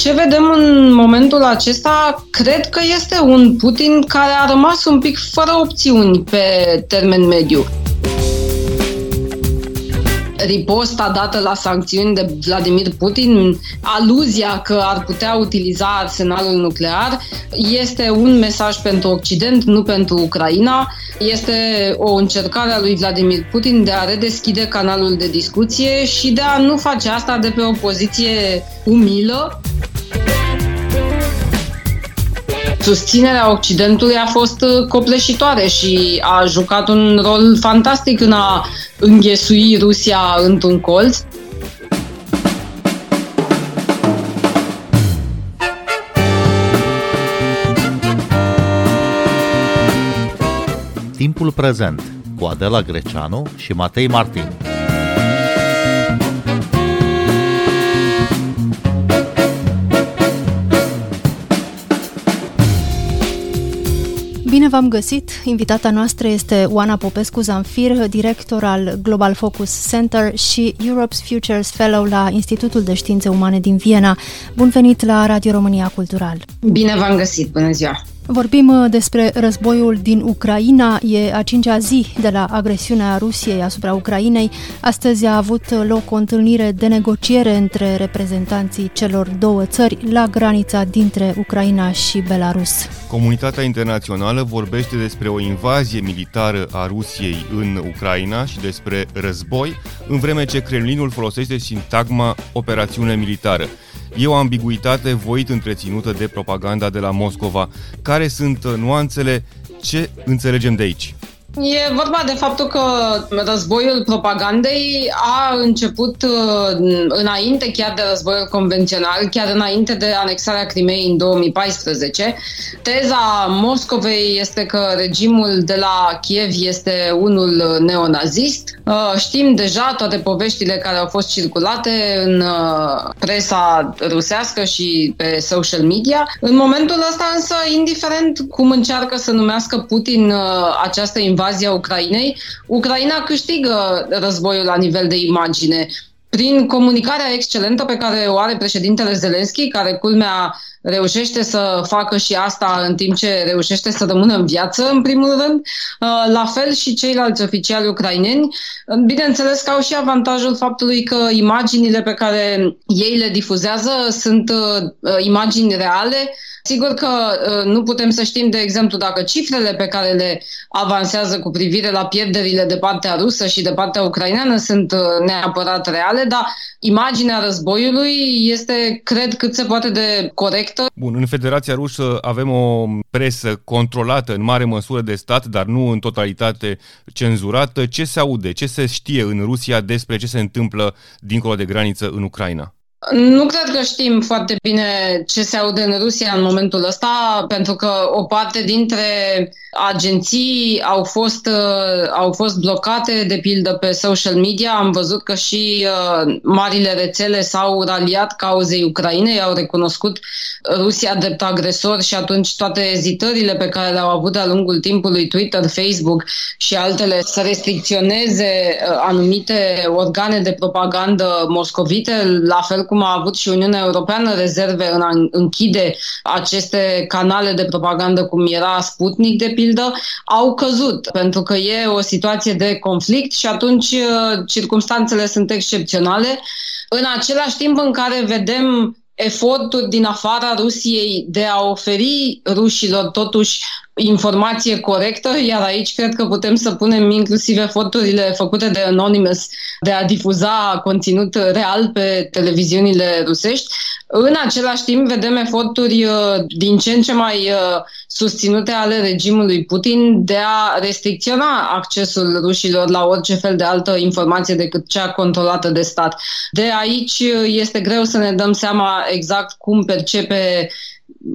Ce vedem în momentul acesta, cred că este un Putin care a rămas un pic fără opțiuni pe termen mediu riposta dată la sancțiuni de Vladimir Putin, aluzia că ar putea utiliza arsenalul nuclear, este un mesaj pentru Occident, nu pentru Ucraina. Este o încercare a lui Vladimir Putin de a redeschide canalul de discuție și de a nu face asta de pe o poziție umilă susținerea Occidentului a fost uh, copleșitoare și a jucat un rol fantastic în a înghesui Rusia într-un colț. Timpul prezent cu Adela Greceanu și Matei Martin. Bine v-am găsit! Invitata noastră este Oana Popescu-Zamfir, director al Global Focus Center și Europe's Futures Fellow la Institutul de Științe Umane din Viena. Bun venit la Radio România Cultural! Bine v-am găsit! Bună ziua! Vorbim uh, despre războiul din Ucraina. E a cincea zi de la agresiunea Rusiei asupra Ucrainei. Astăzi a avut loc o întâlnire de negociere între reprezentanții celor două țări la granița dintre Ucraina și Belarus. Comunitatea internațională vorbește despre o invazie militară a Rusiei în Ucraina și despre război, în vreme ce Kremlinul folosește sintagma operațiune militară. E o ambiguitate voit întreținută de propaganda de la Moscova. Care sunt nuanțele? Ce înțelegem de aici? E vorba de faptul că războiul propagandei a început uh, înainte chiar de războiul convențional, chiar înainte de anexarea Crimei în 2014. Teza Moscovei este că regimul de la Kiev este unul neonazist. Uh, știm deja toate poveștile care au fost circulate în uh, presa rusească și pe social media. În momentul ăsta însă, indiferent cum încearcă să numească Putin această invazie, invazia Ucrainei, Ucraina câștigă războiul la nivel de imagine. Prin comunicarea excelentă pe care o are președintele Zelenski, care culmea reușește să facă și asta în timp ce reușește să rămână în viață, în primul rând, uh, la fel și ceilalți oficiali ucraineni. Bineînțeles că au și avantajul faptului că imaginile pe care ei le difuzează sunt uh, imagini reale, Sigur că uh, nu putem să știm, de exemplu, dacă cifrele pe care le avansează cu privire la pierderile de partea rusă și de partea ucraineană sunt uh, neapărat reale, dar imaginea războiului este, cred, cât se poate de corectă. Bun, în Federația Rusă avem o presă controlată în mare măsură de stat, dar nu în totalitate cenzurată. Ce se aude, ce se știe în Rusia despre ce se întâmplă dincolo de graniță în Ucraina? Nu cred că știm foarte bine ce se aude în Rusia în momentul ăsta, pentru că o parte dintre agenții au fost, uh, au fost blocate, de pildă pe social media. Am văzut că și uh, marile rețele s-au raliat cauzei Ucrainei, au recunoscut Rusia drept agresor și atunci toate ezitările pe care le-au avut de-a lungul timpului Twitter, Facebook și altele să restricționeze uh, anumite organe de propagandă moscovite, la fel cum a avut și Uniunea Europeană rezerve în a închide aceste canale de propagandă cum era Sputnik, de pildă, au căzut, pentru că e o situație de conflict și atunci uh, circumstanțele sunt excepționale. În același timp în care vedem eforturi din afara Rusiei de a oferi rușilor totuși informație corectă, iar aici cred că putem să punem inclusiv eforturile făcute de Anonymous de a difuza conținut real pe televiziunile rusești. În același timp, vedem eforturi uh, din ce în ce mai uh, susținute ale regimului Putin de a restricționa accesul rușilor la orice fel de altă informație decât cea controlată de stat. De aici uh, este greu să ne dăm seama exact cum percepe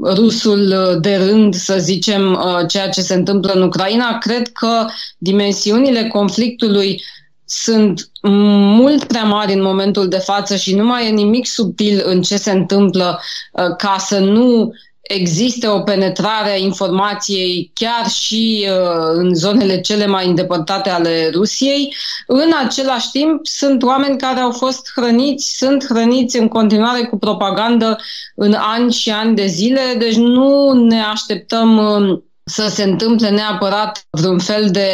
rusul de rând, să zicem, uh, ceea ce se întâmplă în Ucraina, cred că dimensiunile conflictului sunt mult prea mari în momentul de față și nu mai e nimic subtil în ce se întâmplă uh, ca să nu existe o penetrare a informației chiar și uh, în zonele cele mai îndepărtate ale Rusiei. În același timp, sunt oameni care au fost hrăniți, sunt hrăniți în continuare cu propagandă în ani și ani de zile, deci nu ne așteptăm uh, să se întâmple neapărat vreun fel de,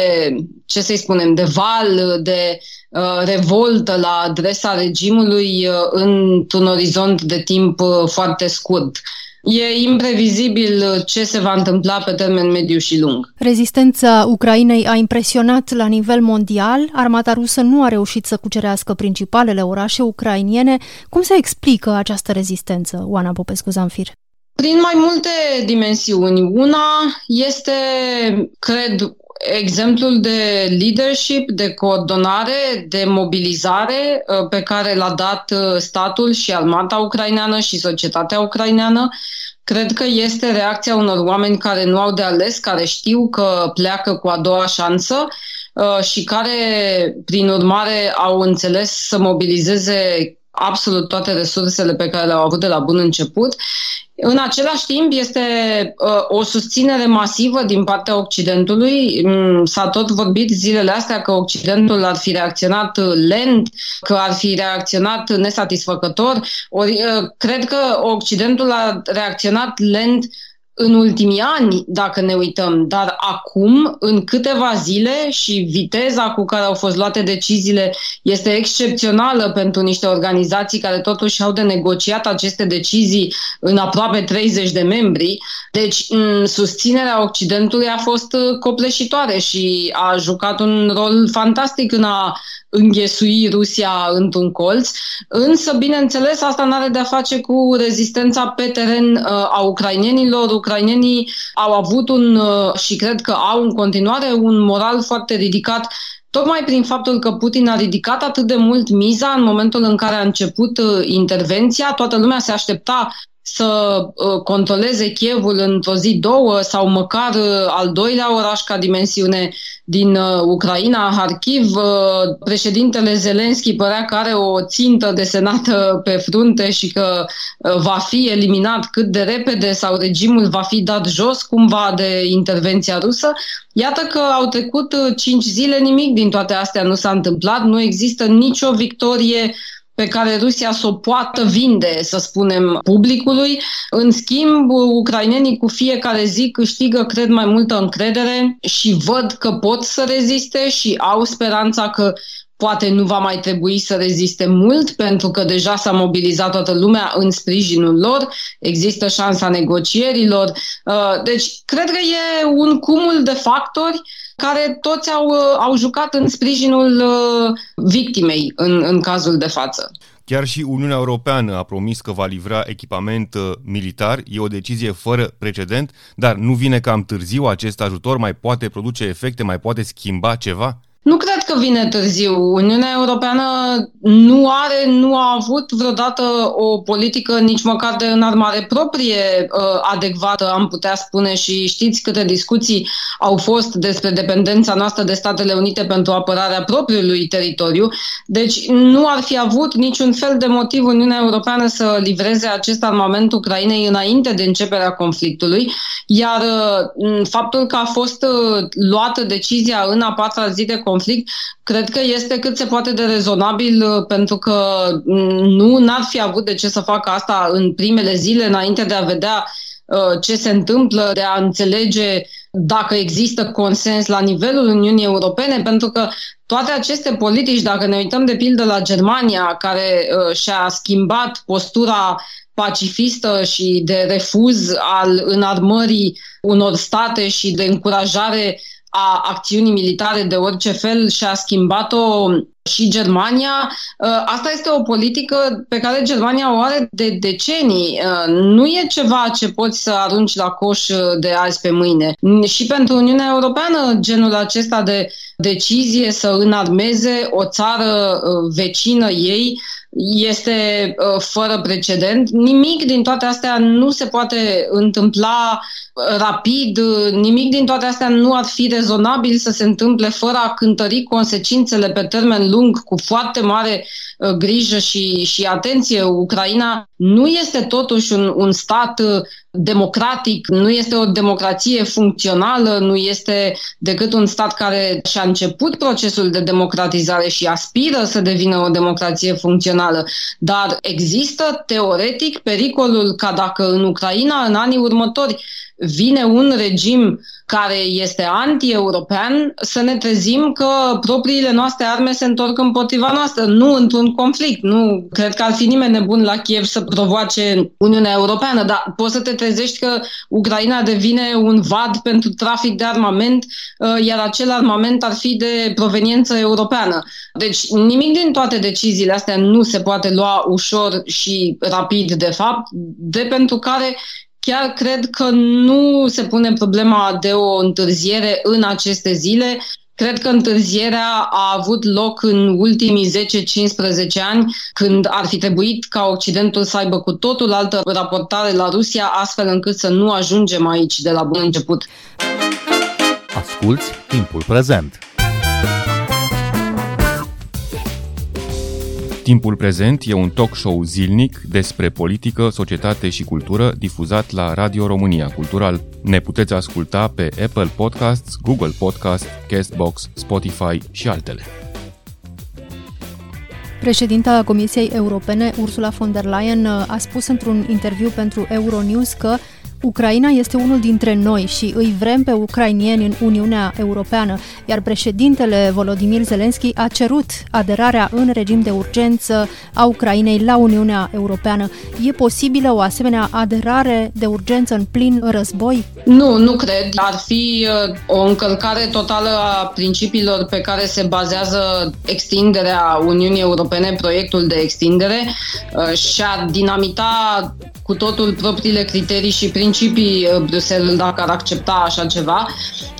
ce să-i spunem, de val, de uh, revoltă la adresa regimului uh, într-un orizont de timp uh, foarte scurt. E imprevizibil ce se va întâmpla pe termen mediu și lung. Rezistența Ucrainei a impresionat la nivel mondial. Armata rusă nu a reușit să cucerească principalele orașe ucrainiene. Cum se explică această rezistență, Oana Popescu-Zanfir? Prin mai multe dimensiuni. Una este, cred, exemplul de leadership, de coordonare, de mobilizare uh, pe care l-a dat uh, statul și armata ucraineană și societatea ucraineană. Cred că este reacția unor oameni care nu au de ales, care știu că pleacă cu a doua șansă uh, și care, prin urmare, au înțeles să mobilizeze absolut toate resursele pe care le-au avut de la bun început. În același timp, este uh, o susținere masivă din partea Occidentului. Mm, s-a tot vorbit zilele astea că Occidentul ar fi reacționat lent, că ar fi reacționat nesatisfăcător. Ori, uh, cred că Occidentul a reacționat lent în ultimii ani, dacă ne uităm, dar acum, în câteva zile și viteza cu care au fost luate deciziile este excepțională pentru niște organizații care totuși au de negociat aceste decizii în aproape 30 de membri. Deci, susținerea Occidentului a fost copleșitoare și a jucat un rol fantastic în a înghesui Rusia într-un colț, însă, bineînțeles, asta nu are de-a face cu rezistența pe teren uh, a ucrainenilor. Ucrainenii au avut un, uh, și cred că au în continuare, un moral foarte ridicat Tocmai prin faptul că Putin a ridicat atât de mult miza în momentul în care a început uh, intervenția, toată lumea se aștepta să uh, controleze Chievul într-o zi, două sau măcar uh, al doilea oraș ca dimensiune din uh, Ucraina, Harkiv. Președintele Zelenski părea că are o țintă desenată pe frunte și că va fi eliminat cât de repede sau regimul va fi dat jos cumva de intervenția rusă. Iată că au trecut cinci zile, nimic din toate astea nu s-a întâmplat, nu există nicio victorie pe care Rusia să o poată vinde, să spunem, publicului. În schimb, ucrainenii cu fiecare zi câștigă, cred, mai multă încredere și văd că pot să reziste și au speranța că poate nu va mai trebui să reziste mult pentru că deja s-a mobilizat toată lumea în sprijinul lor, există șansa negocierilor. Uh, deci, cred că e un cumul de factori care toți au, uh, au jucat în sprijinul uh, victimei în, în cazul de față. Chiar și Uniunea Europeană a promis că va livra echipament militar. E o decizie fără precedent, dar nu vine cam târziu acest ajutor? Mai poate produce efecte? Mai poate schimba ceva? Nu cred că vine târziu. Uniunea Europeană nu are, nu a avut vreodată o politică nici măcar de înarmare proprie uh, adecvată, am putea spune, și știți câte discuții au fost despre dependența noastră de Statele Unite pentru apărarea propriului teritoriu. Deci nu ar fi avut niciun fel de motiv Uniunea Europeană să livreze acest armament Ucrainei înainte de începerea conflictului, iar uh, faptul că a fost uh, luată decizia în a patra zi de conflict, cred că este cât se poate de rezonabil uh, pentru că mm, nu n-ar fi avut de ce să facă asta în primele zile înainte de a vedea uh, ce se întâmplă, de a înțelege dacă există consens la nivelul Uniunii Europene, pentru că toate aceste politici, dacă ne uităm de pildă la Germania, care uh, și-a schimbat postura pacifistă și de refuz al înarmării unor state și de încurajare a acțiunii militare de orice fel și a schimbat-o și Germania. Uh, asta este o politică pe care Germania o are de decenii. Uh, nu e ceva ce poți să arunci la coș uh, de azi pe mâine. Și pentru Uniunea Europeană, genul acesta de decizie să înarmeze o țară vecină ei este uh, fără precedent. Nimic din toate astea nu se poate întâmpla uh, rapid, nimic din toate astea nu ar fi rezonabil să se întâmple fără a cântări consecințele pe termen lung cu foarte mare uh, grijă și, și atenție. Ucraina nu este totuși un, un stat democratic, nu este o democrație funcțională, nu este decât un stat care și-a început procesul de democratizare și aspiră să devină o democrație funcțională. Dar există teoretic pericolul ca dacă în Ucraina în anii următori vine un regim care este anti-european, să ne trezim că propriile noastre arme se întorc împotriva noastră, nu într-un conflict. Nu cred că ar fi nimeni nebun la Kiev să provoace Uniunea Europeană, dar poți să te trezești că Ucraina devine un vad pentru trafic de armament, uh, iar acel armament ar fi de proveniență europeană. Deci nimic din toate deciziile astea nu se poate lua ușor și rapid, de fapt, de pentru care Chiar cred că nu se pune problema de o întârziere în aceste zile. Cred că întârzierea a avut loc în ultimii 10-15 ani, când ar fi trebuit ca Occidentul să aibă cu totul altă raportare la Rusia, astfel încât să nu ajungem aici de la bun început. Asculți timpul prezent! Timpul prezent e un talk show zilnic despre politică, societate și cultură difuzat la Radio România Cultural. Ne puteți asculta pe Apple Podcasts, Google Podcasts, Castbox, Spotify și altele. Președinta Comisiei Europene, Ursula von der Leyen, a spus într-un interviu pentru Euronews că Ucraina este unul dintre noi și îi vrem pe ucrainieni în Uniunea Europeană, iar președintele Volodymyr Zelensky a cerut aderarea în regim de urgență a Ucrainei la Uniunea Europeană. E posibilă o asemenea aderare de urgență în plin război? Nu, nu cred. Ar fi uh, o încălcare totală a principiilor pe care se bazează extinderea Uniunii Europene, proiectul de extindere uh, și a dinamita cu totul propriile criterii și principii uh, Bruxelles dacă ar accepta așa ceva.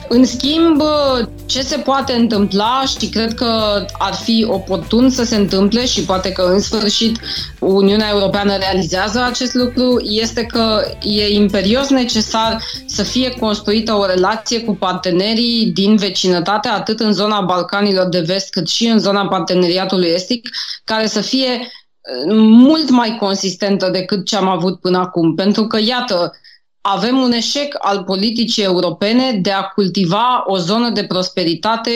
În schimb, uh, ce se poate întâmpla și cred că ar fi oportun să se întâmple și poate că în sfârșit Uniunea Europeană realizează acest lucru, este că e imperios necesar să fie construită o relație cu partenerii din vecinătate, atât în zona Balcanilor de vest cât și în zona parteneriatului estic, care să fie mult mai consistentă decât ce am avut până acum. Pentru că, iată, avem un eșec al politicii europene de a cultiva o zonă de prosperitate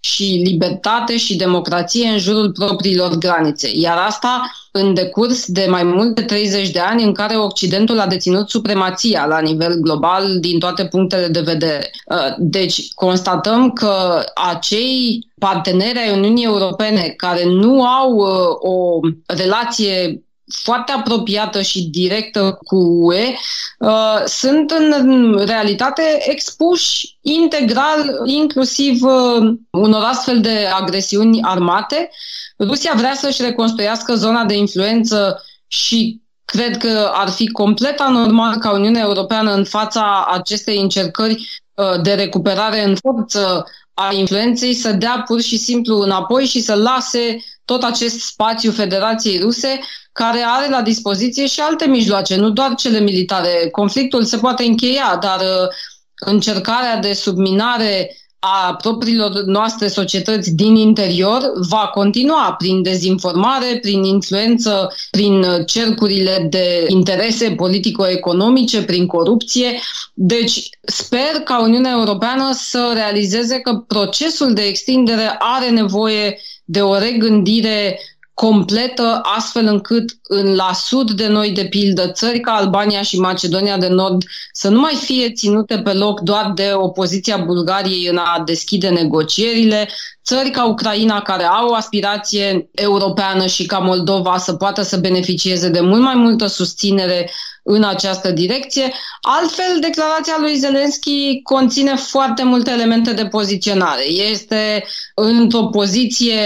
și libertate și democrație în jurul propriilor granițe. Iar asta în decurs de mai mult de 30 de ani în care Occidentul a deținut supremația la nivel global din toate punctele de vedere. Uh, deci constatăm că acei parteneri ai Uniunii Europene care nu au uh, o relație foarte apropiată și directă cu UE, uh, sunt în realitate expuși integral, inclusiv uh, unor astfel de agresiuni armate. Rusia vrea să-și reconstruiască zona de influență și cred că ar fi complet anormal ca Uniunea Europeană în fața acestei încercări uh, de recuperare în forță a influenței să dea pur și simplu înapoi și să lase tot acest spațiu Federației Ruse care are la dispoziție și alte mijloace, nu doar cele militare. Conflictul se poate încheia, dar uh, încercarea de subminare a propriilor noastre societăți din interior va continua prin dezinformare, prin influență, prin uh, cercurile de interese politico-economice, prin corupție. Deci sper ca Uniunea Europeană să realizeze că procesul de extindere are nevoie de o regândire completă, astfel încât în la sud de noi, de pildă, țări ca Albania și Macedonia de Nord să nu mai fie ținute pe loc doar de opoziția Bulgariei în a deschide negocierile, țări ca Ucraina care au o aspirație europeană și ca Moldova să poată să beneficieze de mult mai multă susținere în această direcție. Altfel, declarația lui Zelensky conține foarte multe elemente de poziționare. Este într-o poziție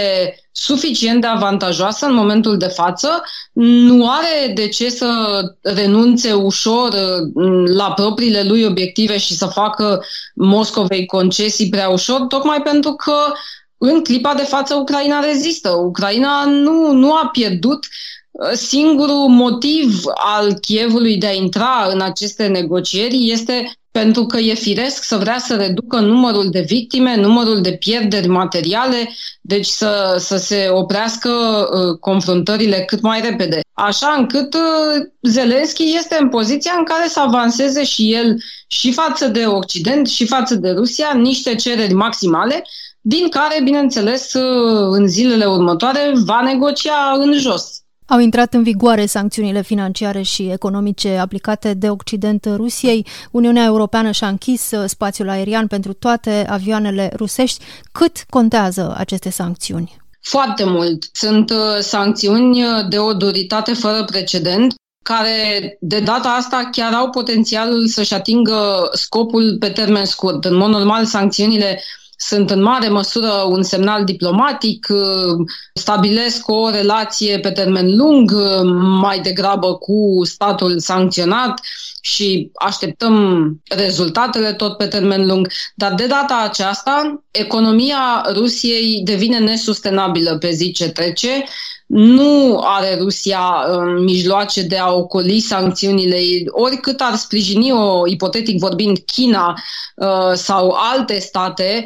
suficient de avantajoasă în momentul de față, nu are de ce să renunțe ușor mm, la propriile lui obiective și să facă Moscovei concesii prea ușor, tocmai pentru că în clipa de față Ucraina rezistă. Ucraina nu, nu a pierdut Singurul motiv al Chievului de a intra în aceste negocieri este pentru că e firesc să vrea să reducă numărul de victime, numărul de pierderi materiale, deci să, să se oprească uh, confruntările cât mai repede. Așa încât uh, Zelenski este în poziția în care să avanseze și el și față de Occident și față de Rusia niște cereri maximale, din care, bineînțeles, uh, în zilele următoare va negocia în jos. Au intrat în vigoare sancțiunile financiare și economice aplicate de Occident Rusiei. Uniunea Europeană și-a închis uh, spațiul aerian pentru toate avioanele rusești. Cât contează aceste sancțiuni? Foarte mult. Sunt uh, sancțiuni uh, de o duritate fără precedent care de data asta chiar au potențialul să-și atingă scopul pe termen scurt. În mod normal, sancțiunile sunt în mare măsură un semnal diplomatic, uh, stabilesc o relație pe termen lung uh, mai degrabă cu statul sancționat și așteptăm rezultatele tot pe termen lung. Dar de data aceasta, economia Rusiei devine nesustenabilă pe zi ce trece. Nu are Rusia uh, mijloace de a ocoli sancțiunile, oricât ar sprijini o, ipotetic vorbind, China sau alte state,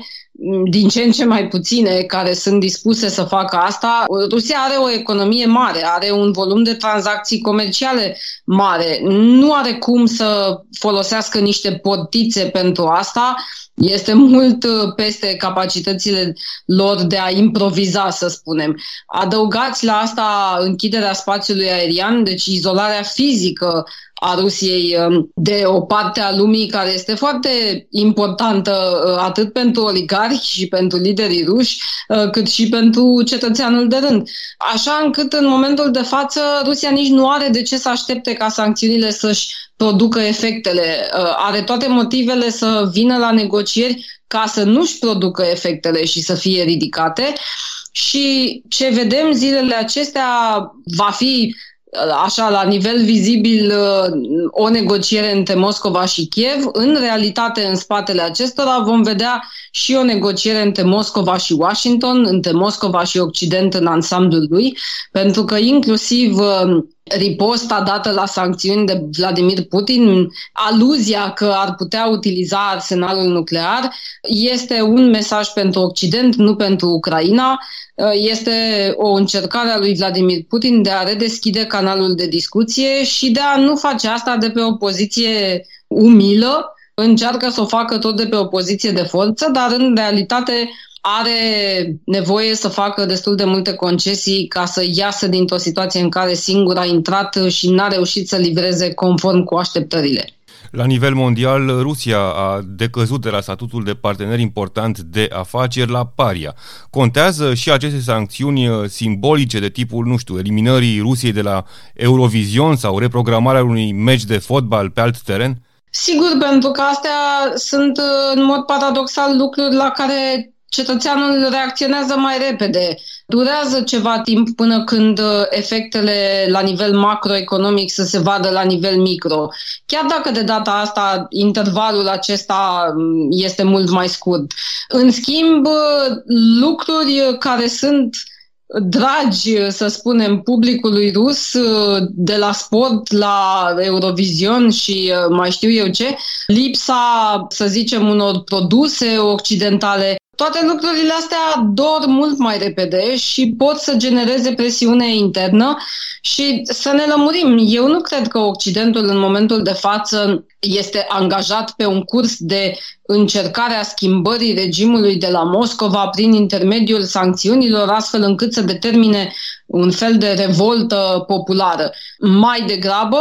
din ce în ce mai puține care sunt dispuse să facă asta. Rusia are o economie mare, are un volum de tranzacții comerciale mare. Nu are cum să folosească niște portițe pentru asta. Este mult uh, peste capacitățile lor de a improviza, să spunem. Adăugați la asta închiderea spațiului aerian, deci izolarea fizică a Rusiei um, de o parte a lumii care este foarte importantă uh, atât pentru oligarhi și pentru liderii ruși, uh, cât și pentru cetățeanul de rând. Așa încât în momentul de față Rusia nici nu are de ce să aștepte ca sancțiunile să-și producă efectele. Uh, are toate motivele să vină la negocieri ca să nu-și producă efectele și să fie ridicate. Și ce vedem zilele acestea va fi așa, la nivel vizibil, o negociere între Moscova și Kiev. În realitate, în spatele acestora vom vedea și o negociere între Moscova și Washington, între Moscova și Occident în ansamblul lui, pentru că inclusiv uh, riposta dată la sancțiuni de Vladimir Putin, aluzia că ar putea utiliza arsenalul nuclear, este un mesaj pentru Occident, nu pentru Ucraina. Uh, este o încercare a lui Vladimir Putin de a redeschide canalul de discuție și de a nu face asta de pe o poziție umilă, încearcă să o facă tot de pe o poziție de forță, dar în realitate are nevoie să facă destul de multe concesii ca să iasă dintr-o situație în care singur a intrat și n-a reușit să livreze conform cu așteptările. La nivel mondial, Rusia a decăzut de la statutul de partener important de afaceri la paria. Contează și aceste sancțiuni simbolice de tipul, nu știu, eliminării Rusiei de la Eurovision sau reprogramarea unui meci de fotbal pe alt teren? Sigur, pentru că astea sunt în mod paradoxal lucruri la care cetățeanul reacționează mai repede. Durează ceva timp până când uh, efectele la nivel macroeconomic să se vadă la nivel micro. Chiar dacă de data asta intervalul acesta mm, este mult mai scurt. În schimb, uh, lucruri care sunt dragi, să spunem, publicului rus, uh, de la sport la Eurovision și mai știu eu ce, lipsa, să zicem, unor produse occidentale, toate lucrurile astea dor mult mai repede și pot să genereze presiune internă și să ne lămurim. Eu nu cred că Occidentul în momentul de față este angajat pe un curs de încercare a schimbării regimului de la Moscova prin intermediul sancțiunilor, astfel încât să determine un fel de revoltă populară. Mai degrabă,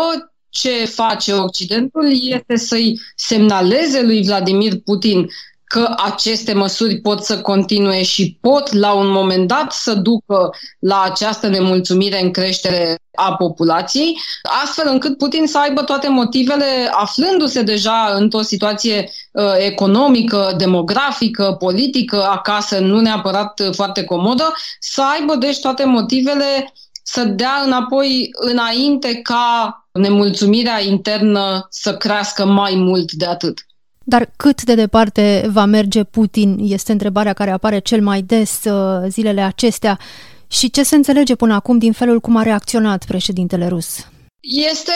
ce face Occidentul este să-i semnaleze lui Vladimir Putin că aceste măsuri pot să continue și pot la un moment dat să ducă la această nemulțumire în creștere a populației, astfel încât Putin să aibă toate motivele, aflându-se deja într-o situație uh, economică, demografică, politică, acasă, nu neapărat foarte comodă, să aibă deci toate motivele să dea înapoi înainte ca nemulțumirea internă să crească mai mult de atât. Dar cât de departe va merge Putin este întrebarea care apare cel mai des uh, zilele acestea. Și ce se înțelege până acum din felul cum a reacționat președintele rus? Este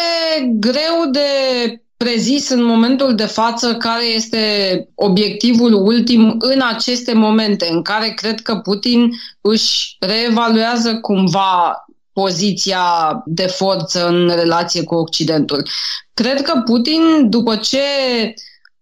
greu de prezis în momentul de față care este obiectivul ultim în aceste momente în care cred că Putin își reevaluează cumva poziția de forță în relație cu Occidentul. Cred că Putin, după ce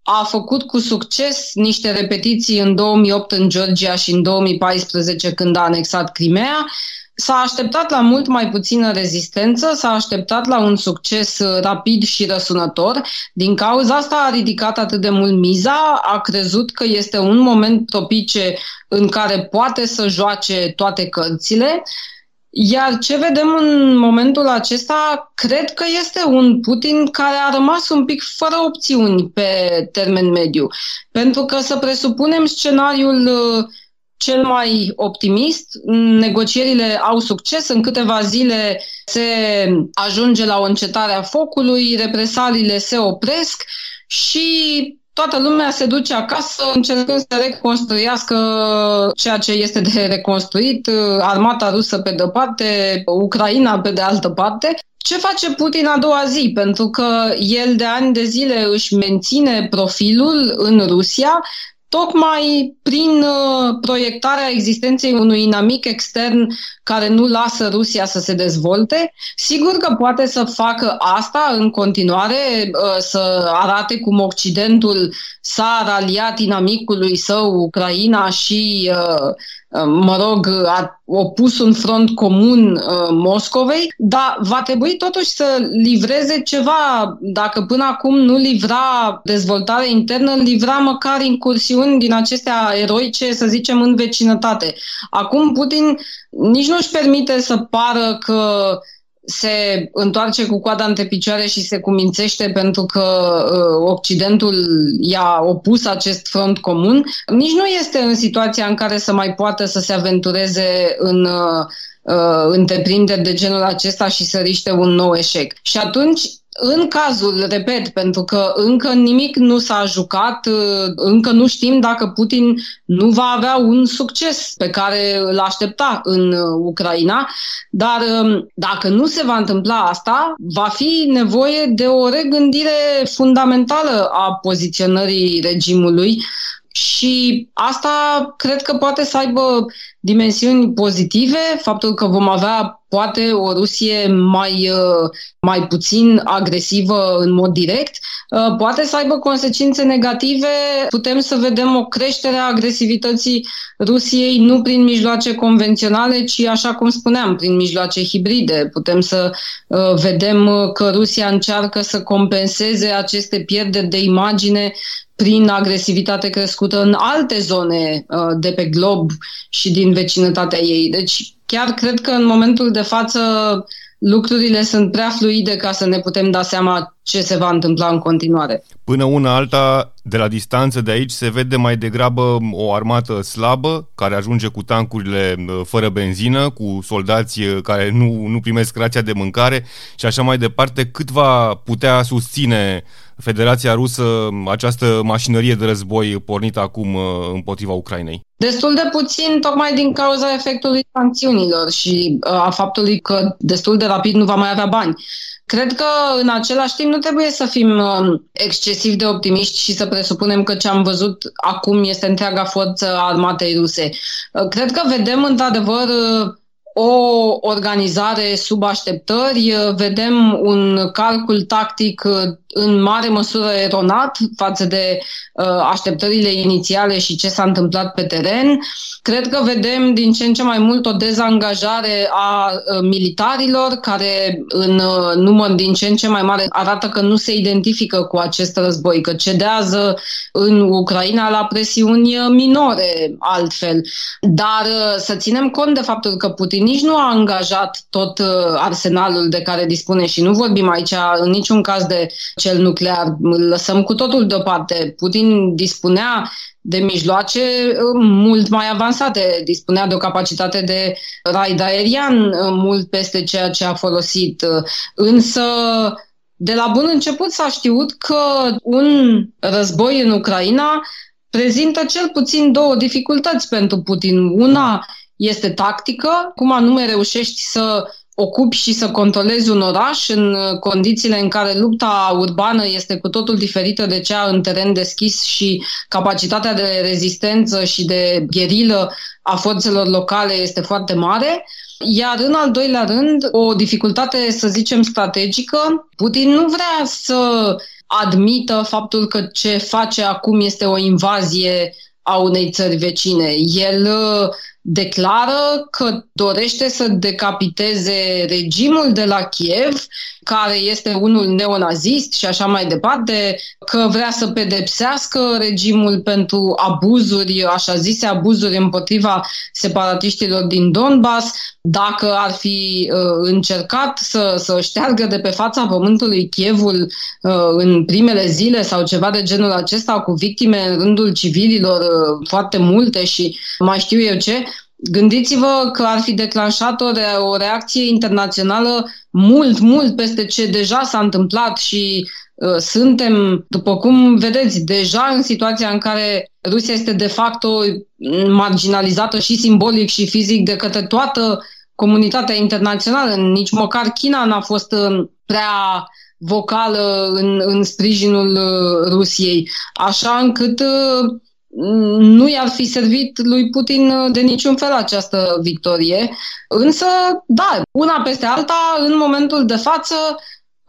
a făcut cu succes niște repetiții în 2008 în Georgia și în 2014 când a anexat Crimea, S-a așteptat la mult mai puțină rezistență, s-a așteptat la un succes rapid și răsunător. Din cauza asta a ridicat atât de mult miza, a crezut că este un moment propice în care poate să joace toate cărțile iar ce vedem în momentul acesta, cred că este un Putin care a rămas un pic fără opțiuni pe termen mediu. Pentru că să presupunem scenariul uh, cel mai optimist, negocierile au succes, în câteva zile se ajunge la o încetare a focului, represaliile se opresc și toată lumea se duce acasă încercând să reconstruiască ceea ce este de reconstruit, armata rusă pe de-o parte, Ucraina pe de altă parte. Ce face Putin a doua zi? Pentru că el de ani de zile își menține profilul în Rusia, tocmai prin uh, proiectarea existenței unui inamic extern care nu lasă Rusia să se dezvolte. Sigur că poate să facă asta în continuare, uh, să arate cum Occidentul s-a raliat inamicului său, Ucraina, și uh, mă rog, a opus un front comun uh, Moscovei, dar va trebui totuși să livreze ceva. Dacă până acum nu livra dezvoltare internă, livra măcar incursiuni din acestea eroice, să zicem, în vecinătate. Acum Putin nici nu își permite să pară că se întoarce cu coada între picioare și se cumințește pentru că uh, Occidentul i-a opus acest front comun, nici nu este în situația în care să mai poată să se aventureze în uh, uh, întreprinderi de genul acesta și să riște un nou eșec. Și atunci în cazul, repet, pentru că încă nimic nu s-a jucat, uh, încă nu știm dacă Putin nu va avea un succes pe care îl aștepta în uh, Ucraina, dar um, dacă nu se va întâmpla asta, va fi nevoie de o regândire fundamentală a poziționării regimului și asta cred că poate să aibă dimensiuni pozitive, faptul că vom avea poate o Rusie mai, uh, mai puțin agresivă în mod direct, uh, poate să aibă consecințe negative. Putem să vedem o creștere a agresivității Rusiei nu prin mijloace convenționale, ci, așa cum spuneam, prin mijloace hibride. Putem să uh, vedem că Rusia încearcă să compenseze aceste pierderi de imagine prin agresivitate crescută în alte zone uh, de pe glob și din vecinătatea ei. Deci chiar cred că în momentul de față lucrurile sunt prea fluide ca să ne putem da seama ce se va întâmpla în continuare. Până una alta, de la distanță de aici, se vede mai degrabă o armată slabă, care ajunge cu tancurile uh, fără benzină, cu soldați uh, care nu, nu primesc rația de mâncare și așa mai departe. Cât va putea susține Federația Rusă această mașinărie de război pornită acum uh, împotriva Ucrainei? Destul de puțin, tocmai din cauza efectului sancțiunilor și a faptului că destul de rapid nu va mai avea bani. Cred că în același timp nu trebuie să fim um, excesiv de optimiști și să presupunem că ce am văzut acum este întreaga forță a armatei ruse. Uh, cred că vedem într-adevăr uh, o organizare sub așteptări, uh, vedem un calcul tactic în mare măsură eronat față de uh, așteptările inițiale și ce s-a întâmplat pe teren. Cred că vedem din ce în ce mai mult o dezangajare a uh, militarilor care în uh, număr din ce în ce mai mare arată că nu se identifică cu acest război, că cedează în Ucraina la presiuni minore altfel. Dar uh, să ținem cont de faptul că Putin nici nu a angajat tot uh, arsenalul de care dispune și nu vorbim aici în niciun caz de cel nuclear, îl lăsăm cu totul deoparte. Putin dispunea de mijloace uh, mult mai avansate, dispunea de o capacitate de raid aerian uh, mult peste ceea ce a folosit. Uh, însă, de la bun început s-a știut că un război în Ucraina prezintă cel puțin două dificultăți pentru Putin. Una este tactică, cum anume reușești să ocupi și să controlezi un oraș în condițiile în care lupta urbană este cu totul diferită de cea în teren deschis și capacitatea de rezistență și de gherilă a forțelor locale este foarte mare. Iar în al doilea rând, o dificultate, să zicem, strategică, Putin nu vrea să admită faptul că ce face acum este o invazie a unei țări vecine. El declară că dorește să decapiteze regimul de la Kiev, care este unul neonazist și așa mai departe, că vrea să pedepsească regimul pentru abuzuri, așa zise abuzuri împotriva separatiștilor din Donbass, dacă ar fi uh, încercat să, să șteargă de pe fața pământului Kievul uh, în primele zile sau ceva de genul acesta cu victime în rândul civililor uh, foarte multe și mai știu eu ce, Gândiți-vă că ar fi declanșat o, re- o reacție internațională mult, mult peste ce deja s-a întâmplat și uh, suntem, după cum vedeți, deja în situația în care Rusia este de facto marginalizată și simbolic și fizic de către toată comunitatea internațională. Nici măcar China n-a fost uh, prea vocală în, în sprijinul uh, Rusiei, așa încât uh, nu i-ar fi servit lui Putin uh, de niciun fel această victorie. Însă, da, una peste alta, în momentul de față,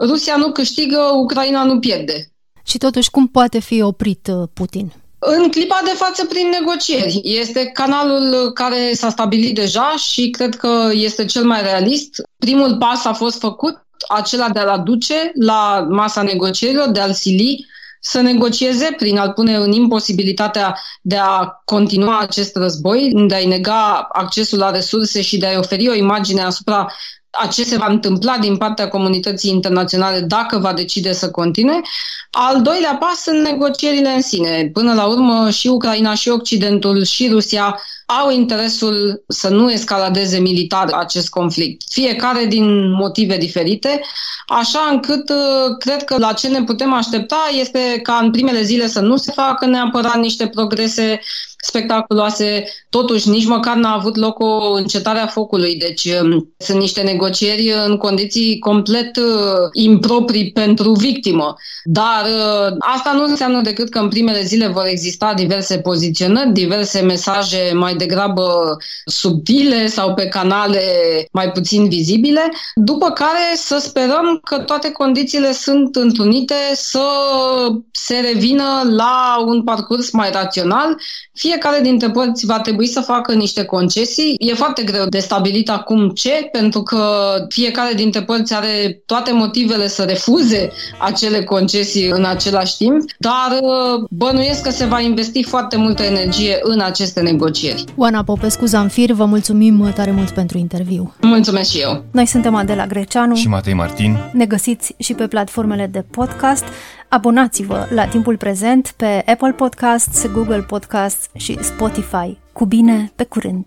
Rusia nu câștigă, Ucraina nu pierde. Și totuși, cum poate fi oprit uh, Putin? În clipa de față, prin negocieri. Este canalul care s-a stabilit deja și cred că este cel mai realist. Primul pas a fost făcut, acela de a-l aduce la masa negocierilor, de a-l sili să negocieze prin a-l pune în imposibilitatea de a continua acest război, de a-i nega accesul la resurse și de a-i oferi o imagine asupra a ce se va întâmpla din partea comunității internaționale dacă va decide să continue. Al doilea pas sunt negocierile în sine. Până la urmă și Ucraina și Occidentul și Rusia au interesul să nu escaladeze militar acest conflict, fiecare din motive diferite, așa încât uh, cred că la ce ne putem aștepta este ca în primele zile să nu se facă neapărat niște progrese spectaculoase. Totuși, nici măcar n-a avut loc o încetare a focului. Deci um, sunt niște negocieri în condiții complet uh, improprii pentru victimă. Dar uh, asta nu înseamnă decât că în primele zile vor exista diverse poziționări, diverse mesaje mai degrabă subtile sau pe canale mai puțin vizibile, după care să sperăm că toate condițiile sunt întrunite să se revină la un parcurs mai rațional, fie fiecare dintre părți va trebui să facă niște concesii. E foarte greu de stabilit acum ce, pentru că fiecare dintre părți are toate motivele să refuze acele concesii în același timp, dar uh, bănuiesc că se va investi foarte multă energie în aceste negocieri. Oana Popescu Zamfir, vă mulțumim tare mult pentru interviu. Mulțumesc și eu. Noi suntem Adela Greceanu și Matei Martin. Ne găsiți și pe platformele de podcast. Abonați-vă la timpul prezent pe Apple Podcasts, Google Podcasts și Spotify. Cu bine, pe curând!